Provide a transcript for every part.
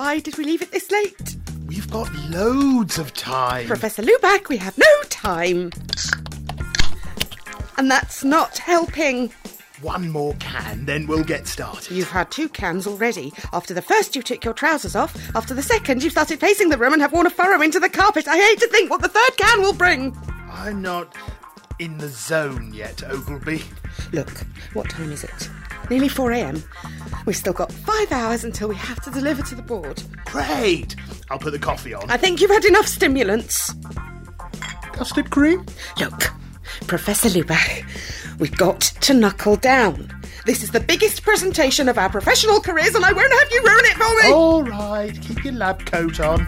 Why did we leave it this late? We've got loads of time. Professor Lubac, we have no time. And that's not helping. One more can, then we'll get started. You've had two cans already. After the first, you took your trousers off. After the second, you've started pacing the room and have worn a furrow into the carpet. I hate to think what the third can will bring. I'm not in the zone yet, Ogleby. Look, what time is it? Nearly 4 a.m. We've still got five hours until we have to deliver to the board. Great! I'll put the coffee on. I think you've had enough stimulants. Custard cream? Look, Professor Lubac, we've got to knuckle down. This is the biggest presentation of our professional careers, and I won't have you ruin it for me. All right, keep your lab coat on.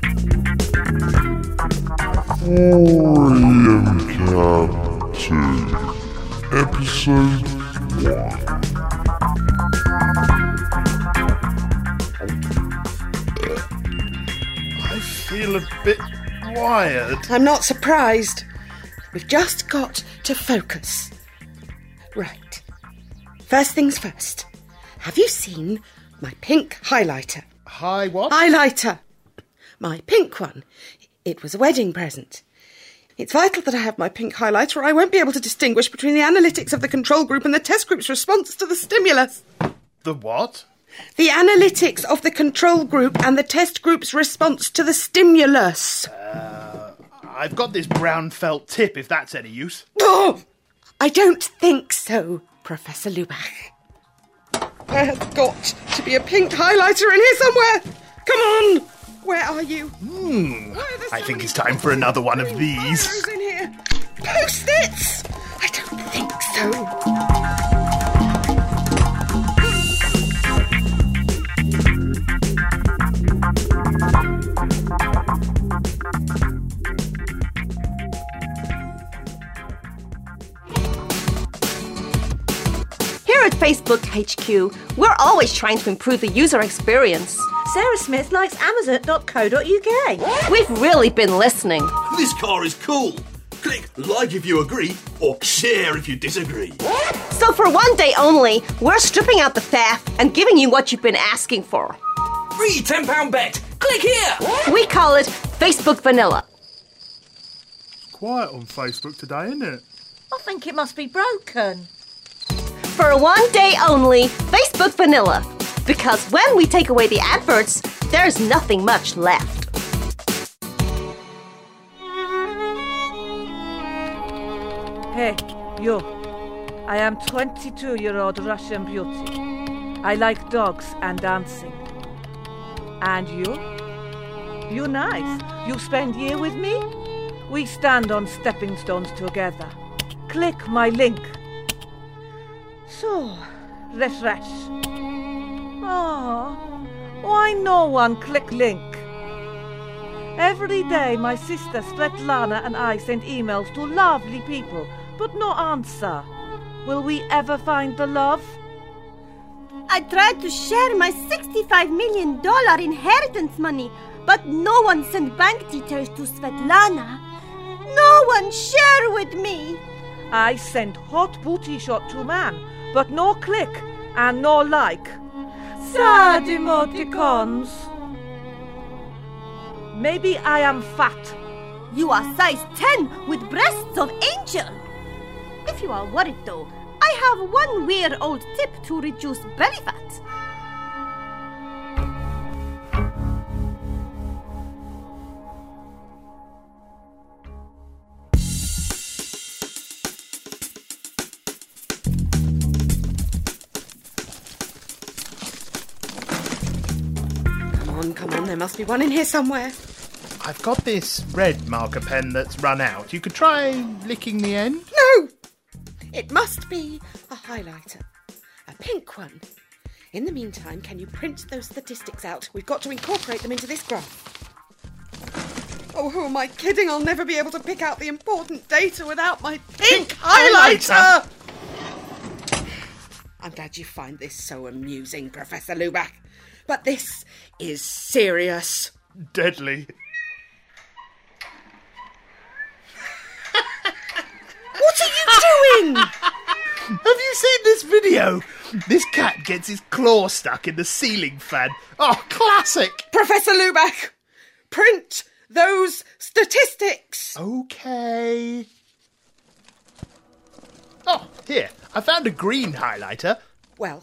Captain, Episode 1. Feel a bit wired. I'm not surprised. We've just got to focus. Right. First things first. Have you seen my pink highlighter? Hi, what? Highlighter! My pink one. It was a wedding present. It's vital that I have my pink highlighter or I won't be able to distinguish between the analytics of the control group and the test group's response to the stimulus. The what? The analytics of the control group and the test group's response to the stimulus. I've got this brown felt tip, if that's any use. Oh, I don't think so, Professor Lubac. There has got to be a pink highlighter in here somewhere. Come on. Where are you? Hmm. Are there so I think it's time for another one of these. highlighters in here? Post-its? I don't think so. Facebook HQ, we're always trying to improve the user experience. Sarah Smith likes Amazon.co.uk. We've really been listening. This car is cool. Click like if you agree or share if you disagree. So for one day only, we're stripping out the faff and giving you what you've been asking for. Free £10 bet. Click here. We call it Facebook Vanilla. Quiet on Facebook today, isn't it? I think it must be broken. For one day only, Facebook Vanilla. Because when we take away the adverts, there's nothing much left. Hey, you. I am 22 year old Russian beauty. I like dogs and dancing. And you? You nice. You spend year with me? We stand on stepping stones together. Click my link. So, refresh. Ah, oh, why no one click link? Every day, my sister Svetlana and I send emails to lovely people, but no answer. Will we ever find the love? I tried to share my $65 million inheritance money, but no one sent bank details to Svetlana. No one share with me. I sent hot booty shot to man, but no click and no like. Sad emoticons. Maybe I am fat. You are size 10 with breasts of angel. If you are worried though, I have one weird old tip to reduce belly fat. Must be one in here somewhere. I've got this red marker pen that's run out. You could try licking the end. No! It must be a highlighter. A pink one. In the meantime, can you print those statistics out? We've got to incorporate them into this graph. Oh, who am I kidding? I'll never be able to pick out the important data without my pink, highlighter! I'm glad you find this so amusing, Professor Lubac. But this is serious. Deadly. What are you doing? Have you seen this video? This cat gets his claw stuck in the ceiling fan. Oh, classic. Professor Luback, print those statistics. Okay. Oh, here. I found a green highlighter. Well,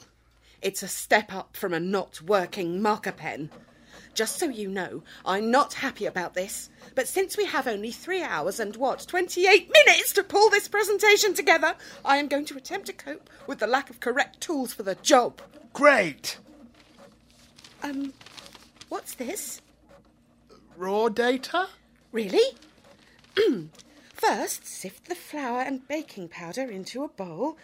it's a step up from a not working marker pen. Just so you know, I'm not happy about this, but since we have only three hours and what, 28 minutes to pull this presentation together, I am going to attempt to cope with the lack of correct tools for the job. Great. Um, what's this? Raw data? Really? First, sift the flour and baking powder into a bowl,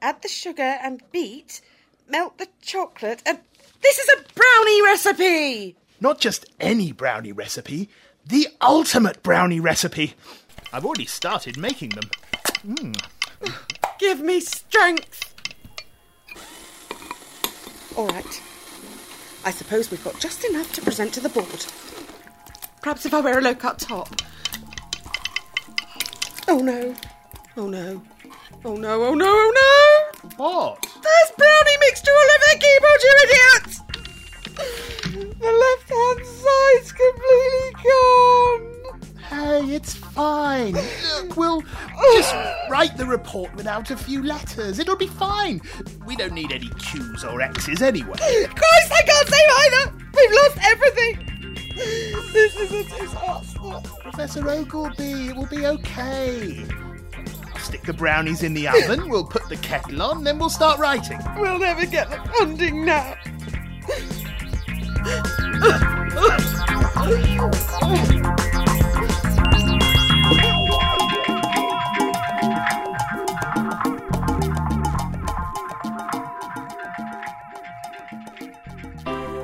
add the sugar and beat, melt the chocolate, and. This is a brownie recipe! Not just any brownie recipe, the ultimate brownie recipe. I've already started making them. Mm. Give me strength! All right. I suppose we've got just enough to present to the board. Perhaps if I wear a low cut top. Oh no. Oh no. Oh no, oh no, oh no! What? There's brownie mixture all over the keyboard, you idiot! The left hand side's completely gone! Hey, it's fine. Look, we'll just write the report without a few letters. It'll be fine. We don't need any Q's or X's anyway. Christ, I can't save either! We've lost everything! This is a disaster. Professor Ogleby, it will be okay. I'll stick the brownies in the oven, we'll put the kettle on, then we'll start writing. We'll never get the funding now.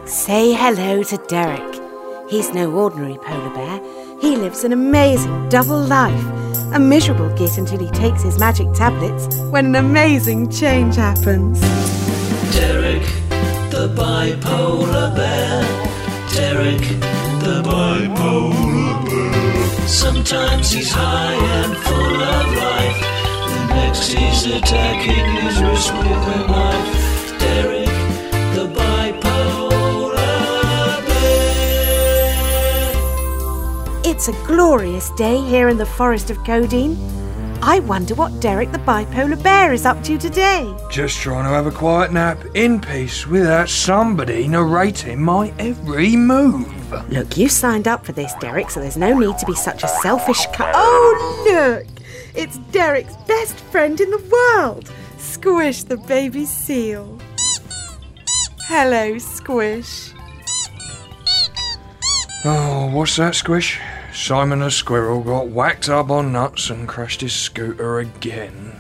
Say hello to Derek. He's no ordinary polar bear. He lives an amazing double life. A miserable git until he takes his magic tablets when an amazing change happens. Derek, the bipolar bear. Derek, the bipolar bear. Sometimes he's high and full of life. The next he's attacking his wrist with a knife. It's a glorious day here in the forest of Codeine. I wonder what Derek the bipolar bear is up to today. Just trying to have a quiet nap in peace without somebody narrating my every move. Look, you signed up for this, Derek, so there's no need to be such a selfish cu- Oh, look! It's Derek's best friend in the world, Squish the baby seal. Hello, Squish. Oh, what's that, Squish? Simon the squirrel got whacked up on nuts and crashed his scooter again.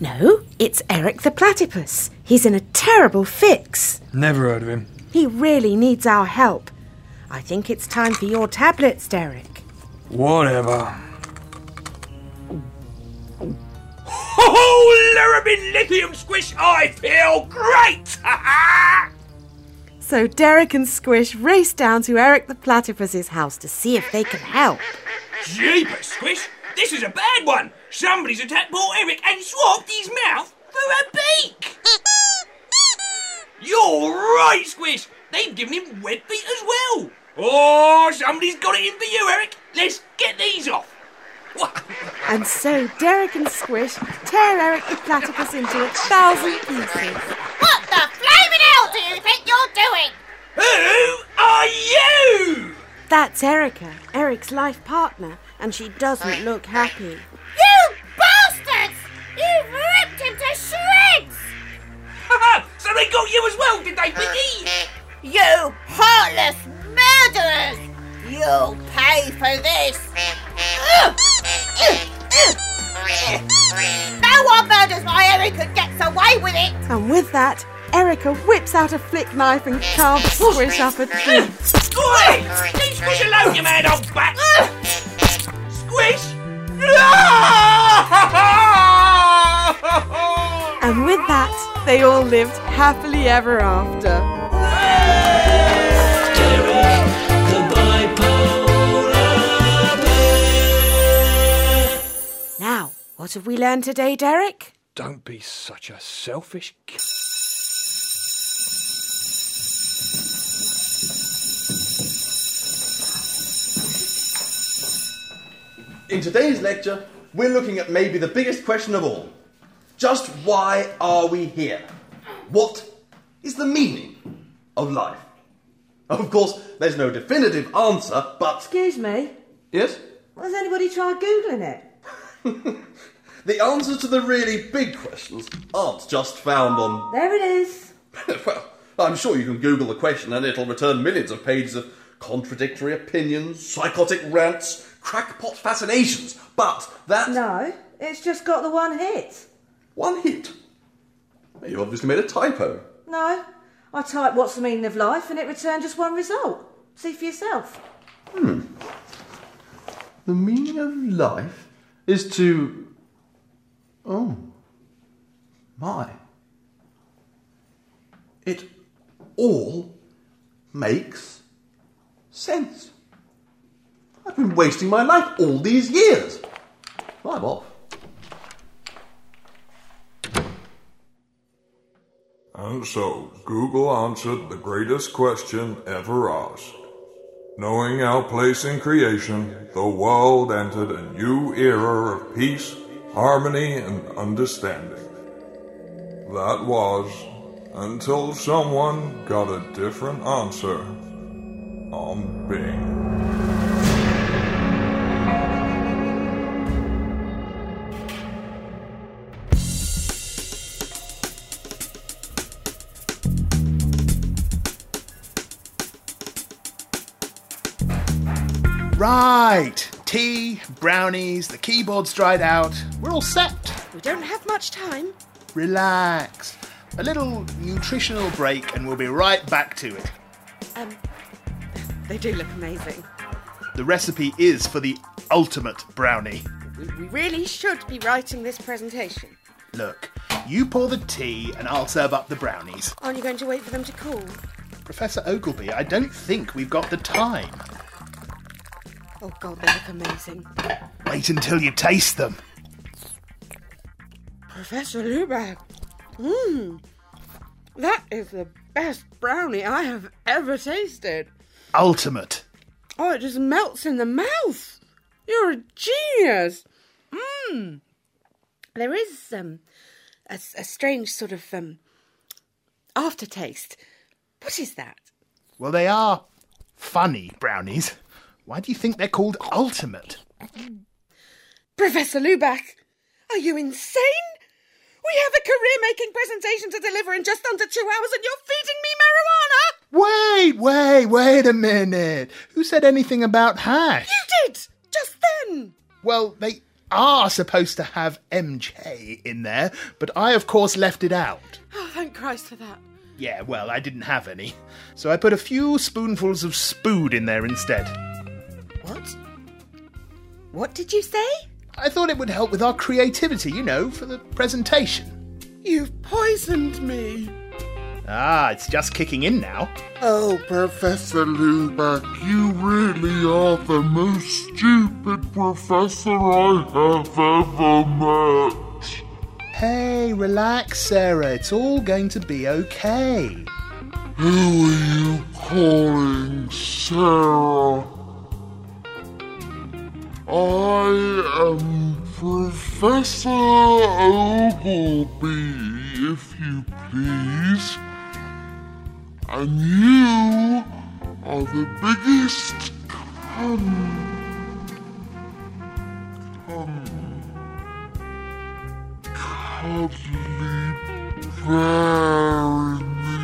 No, it's Eric the platypus. He's in a terrible fix. Never heard of him. He really needs our help. I think it's time for your tablets, Derek. Whatever. Oh, Larrabin Lithium Squish, I feel great! So Derek and Squish race down to Eric the platypus's house to see if they can help. Jeepers, Squish, this is a bad one. Somebody's attacked poor Eric and swapped his mouth for a beak. You're right, Squish. They've given him web feet as well. Oh, somebody's got it in for you, Eric. Let's get these off. And so Derek and Squish tear Eric the platypus into a thousand pieces. What the flaming hell do you think you're doing? Who are you? That's Erica, Eric's life partner, and she doesn't look happy. You bastards! You've ripped him to shreds! so they got you as well, did they, Vicky? You heartless murderers! You'll pay for this! No one murders my Eric and gets away with it! And with that, Erica whips out a flick knife and carves Squish up a tree. Oi! Leave Squish alone, you mad old bat! Squish! And with that, they all lived happily ever after. The bipolar bear. Now, what have we learned today, Derek? Don't be such a selfish. c- In today's lecture, we're looking at maybe the biggest question of all. Just why are we here? What is the meaning of life? Of course, there's no definitive answer, but. Excuse me. Yes? Has anybody tried Googling it? The answers to the really big questions aren't just found on. There it is. well, I'm sure you can Google the question and it'll return millions of pages of contradictory opinions, psychotic rants, crackpot fascinations. But that. No, it's just got the one hit. One hit? You obviously made a typo. No, I typed what's the meaning of life and it returned just one result. See for yourself. Hmm. The meaning of life is to. Oh. My. It all makes sense. I've been wasting my life all these years. I'm off. And so, Google answered the greatest question ever asked. Knowing our place in creation, the world entered a new era of peace, harmony, and understanding. That was until someone got a different answer on Bing. Right. Tea, brownies, the keyboard's dried out. We're all set. We don't have much time. Relax. A little nutritional break and we'll be right back to it. Um, they do look amazing. The recipe is for the ultimate brownie. We, really should be writing this presentation. Look, you pour the tea and I'll serve up the brownies. Aren't you going to wait for them to cool? Professor Ogleby, I don't think we've got the time. Oh god, they look amazing. Wait until you taste them. Professor Lubeck. Mmm. That is the best brownie I have ever tasted. Ultimate. Oh, it just melts in the mouth. You're a genius. Mmm. There is um a, a strange sort of um aftertaste. What is that? Well, they are funny brownies. Why do you think they're called ultimate? Professor Luback, are you insane? We have a career making presentation to deliver in just under two hours and you're feeding me marijuana? Wait, wait, wait a minute. Who said anything about hash? You did! Just then! Well, they are supposed to have MJ in there, but I, of course, left it out. Oh, thank Christ for that. Yeah, well, I didn't have any. So I put a few spoonfuls of spood in there instead. What? What did you say? I thought it would help with our creativity, you know, for the presentation. You've poisoned me. Ah, it's just kicking in now. Oh, Professor Lubeck, you really are the most stupid professor I have ever met. Hey, relax, Sarah. It's all going to be okay. Who are you calling Sarah? I am Professor Ogleby, if you please. And you are the biggest cum. Cum. Cuddly bear in the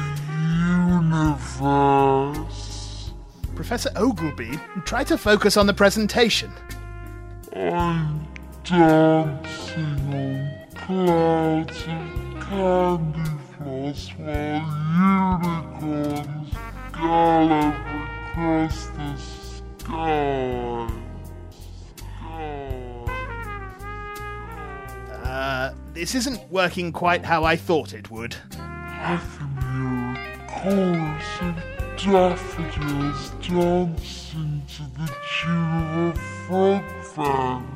universe. Professor Ogleby, try to focus on the presentation. I'm dancing on clouds of candy floss while unicorns gallop across the sky. Uh, this isn't working quite how I thought it would. I can hear a chorus of daffodils dancing to the tune of a frog friends.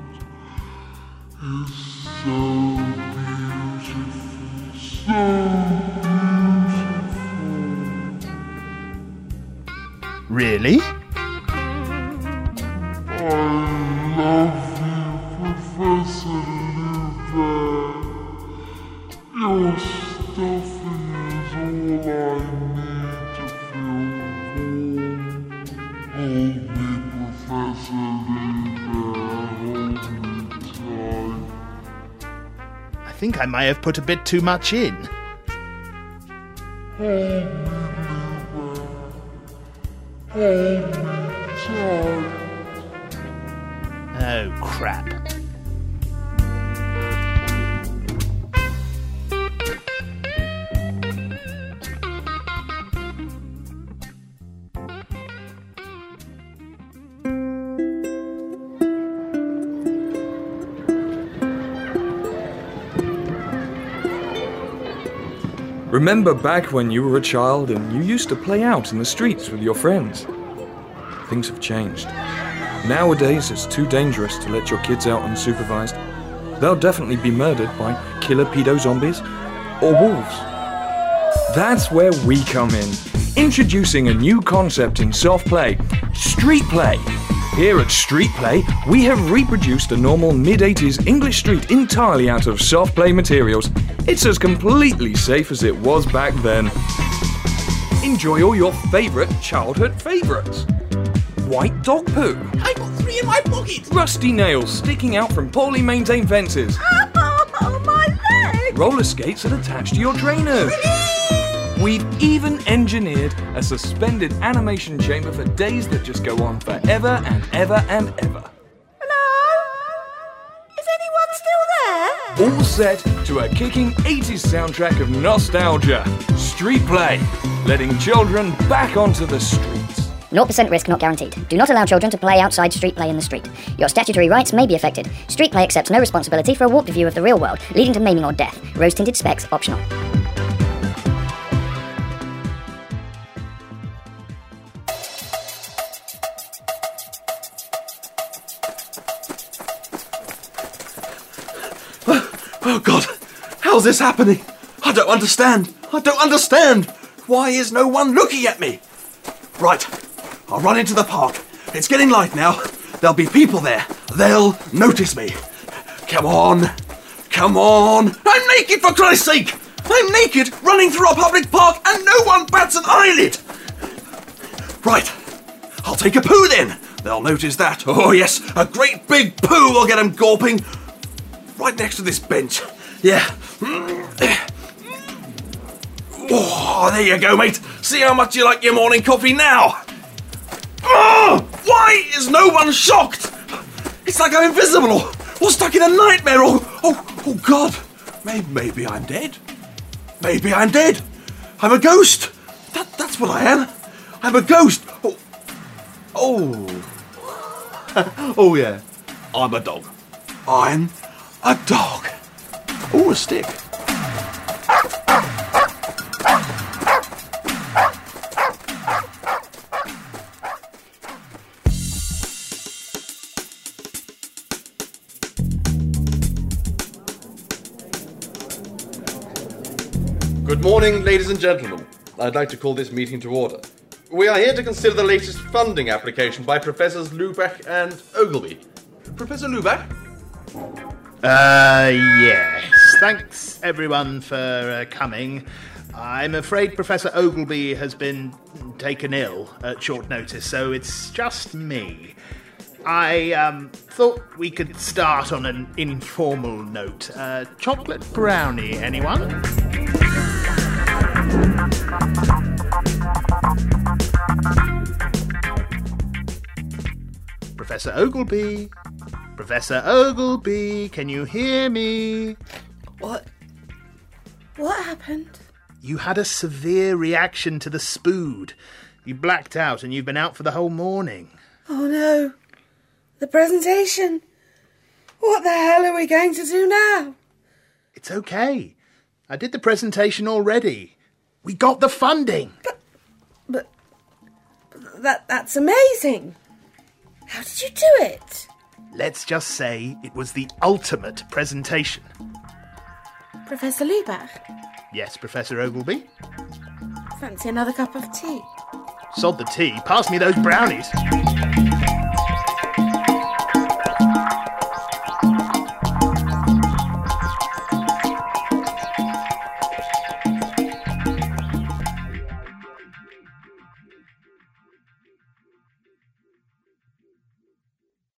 It's so beautiful, so beautiful. Really? I love you, Professor Luba. Your stuffing is all I need. Think I may have put a bit too much in. Remember back when you were a child and you used to play out in the streets with your friends? Things have changed. Nowadays, it's too dangerous to let your kids out unsupervised. They'll definitely be murdered by killer pedo zombies or wolves. That's where we come in. Introducing a new concept in self play street play. Here at Street Play, we have reproduced a normal mid 80s English street entirely out of soft play materials. It's as completely safe as it was back then. Enjoy all your favourite childhood favourites white dog poo, I've got three in my pocket. rusty nails sticking out from poorly maintained fences, Oh, my leg! roller skates that attach to your trainers. We've even engineered a suspended animation chamber for days that just go on forever and ever and ever. All set to a kicking 80s soundtrack of nostalgia. Street play, letting children back onto the streets. 0% risk not guaranteed. Do not allow children to play outside street play in the street. Your statutory rights may be affected. Street play accepts no responsibility for a warped view of the real world, leading to maiming or death. Rose tinted specs optional. How's this happening? I don't understand. I don't understand. Why is no one looking at me? Right, I'll run into the park. It's getting light now. There'll be people there. They'll notice me. Come on, come on. I'm naked for Christ's sake. I'm naked, running through a public park, and no one bats an eyelid. Right, I'll take a poo then. They'll notice that. Oh yes, a great big poo will get them gawping. Right next to this bench. Yeah. Oh, there you go, mate. See how much you like your morning coffee now. Oh, why is no one shocked? It's like I'm invisible or, or stuck in a nightmare or, oh, oh God. Maybe, maybe I'm dead. Maybe I'm dead. I'm a ghost. That, that's what I am. I'm a ghost. Oh. Oh. oh, yeah. I'm a dog. I'm a dog. Oh, a stick. Good morning, ladies and gentlemen. I'd like to call this meeting to order. We are here to consider the latest funding application by Professors Lubeck and Ogilvy. Professor Lubeck? Uh, Thanks, everyone, for uh, coming. I'm afraid Professor Ogleby has been taken ill at short notice, so it's just me. I um, thought we could start on an informal note. Uh, chocolate brownie, anyone? Professor Ogleby? Professor Ogleby, can you hear me? What? What happened? You had a severe reaction to the spood. You blacked out and you've been out for the whole morning. Oh no. The presentation. What the hell are we going to do now? It's okay. I did the presentation already. We got the funding. But but that that's amazing. How did you do it? Let's just say it was the ultimate presentation. Professor Lubach, Yes, Professor Ogilby. fancy another cup of tea? Sod the tea. Pass me those brownies.